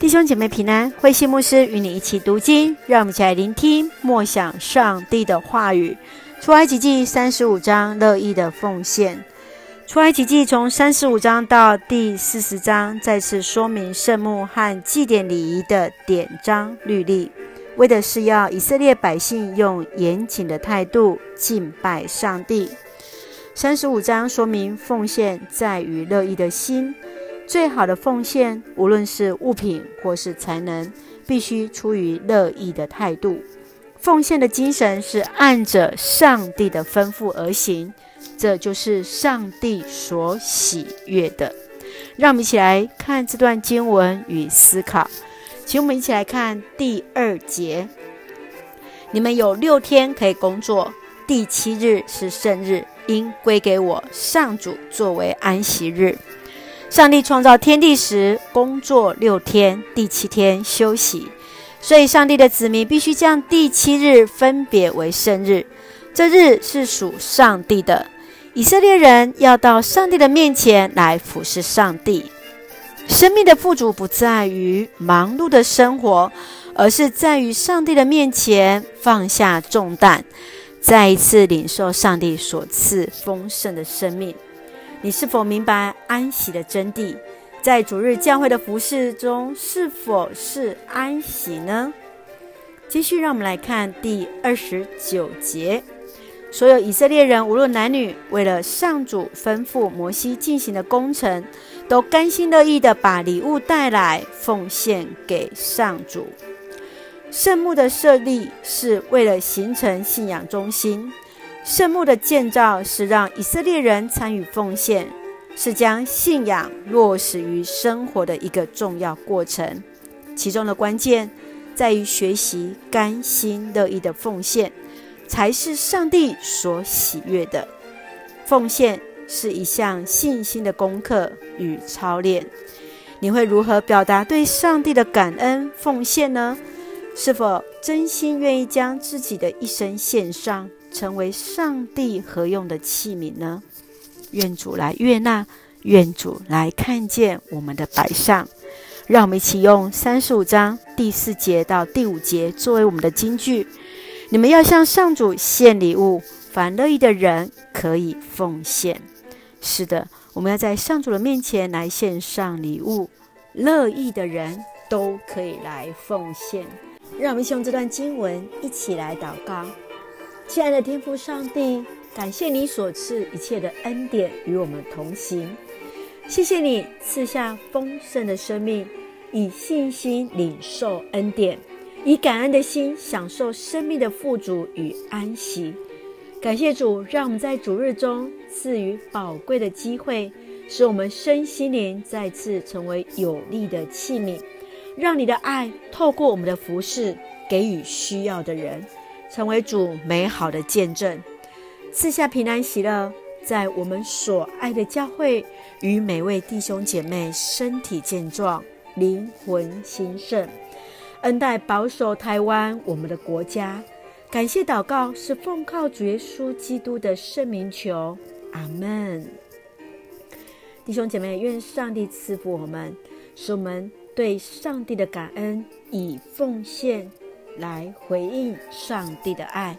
弟兄姐妹平安，慧馨牧师与你一起读经，让我们一起来聆听默想上帝的话语。出埃及记三十五章，乐意的奉献。出埃及记从三十五章到第四十章，再次说明圣幕和祭典礼仪的典章律例，为的是要以色列百姓用严谨的态度敬拜上帝。三十五章说明奉献在于乐意的心。最好的奉献，无论是物品或是才能，必须出于乐意的态度。奉献的精神是按着上帝的吩咐而行，这就是上帝所喜悦的。让我们一起来看这段经文与思考。请我们一起来看第二节：你们有六天可以工作，第七日是圣日，应归给我上主作为安息日。上帝创造天地时，工作六天，第七天休息。所以，上帝的子民必须将第七日分别为圣日。这日是属上帝的。以色列人要到上帝的面前来服侍上帝。生命的富足不在于忙碌的生活，而是在于上帝的面前放下重担，再一次领受上帝所赐丰盛的生命。你是否明白安息的真谛？在主日教会的服事中，是否是安息呢？继续，让我们来看第二十九节：所有以色列人，无论男女，为了上主吩咐摩西进行的工程，都甘心乐意地把礼物带来，奉献给上主。圣墓的设立是为了形成信仰中心。圣幕的建造是让以色列人参与奉献，是将信仰落实于生活的一个重要过程。其中的关键在于学习甘心乐意的奉献，才是上帝所喜悦的。奉献是一项信心的功课与操练。你会如何表达对上帝的感恩奉献呢？是否真心愿意将自己的一生献上？成为上帝合用的器皿呢？愿主来悦纳，愿主来看见我们的摆上。让我们一起用三十五章第四节到第五节作为我们的金句。你们要向上主献礼物，凡乐意的人可以奉献。是的，我们要在上主的面前来献上礼物，乐意的人都可以来奉献。让我们一起用这段经文一起来祷告。亲爱的天父上帝，感谢你所赐一切的恩典与我们同行。谢谢你赐下丰盛的生命，以信心领受恩典，以感恩的心享受生命的富足与安息。感谢主，让我们在主日中赐予宝贵的机会，使我们身心灵再次成为有力的器皿，让你的爱透过我们的服饰，给予需要的人。成为主美好的见证，赐下平安喜乐，在我们所爱的教会与每位弟兄姐妹身体健壮、灵魂兴盛，恩待保守台湾我们的国家。感谢祷告是奉靠主耶稣基督的圣名求，阿门。弟兄姐妹，愿上帝赐福我们，使我们对上帝的感恩以奉献。来回应上帝的爱，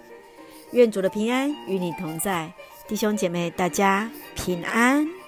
愿主的平安与你同在，弟兄姐妹，大家平安。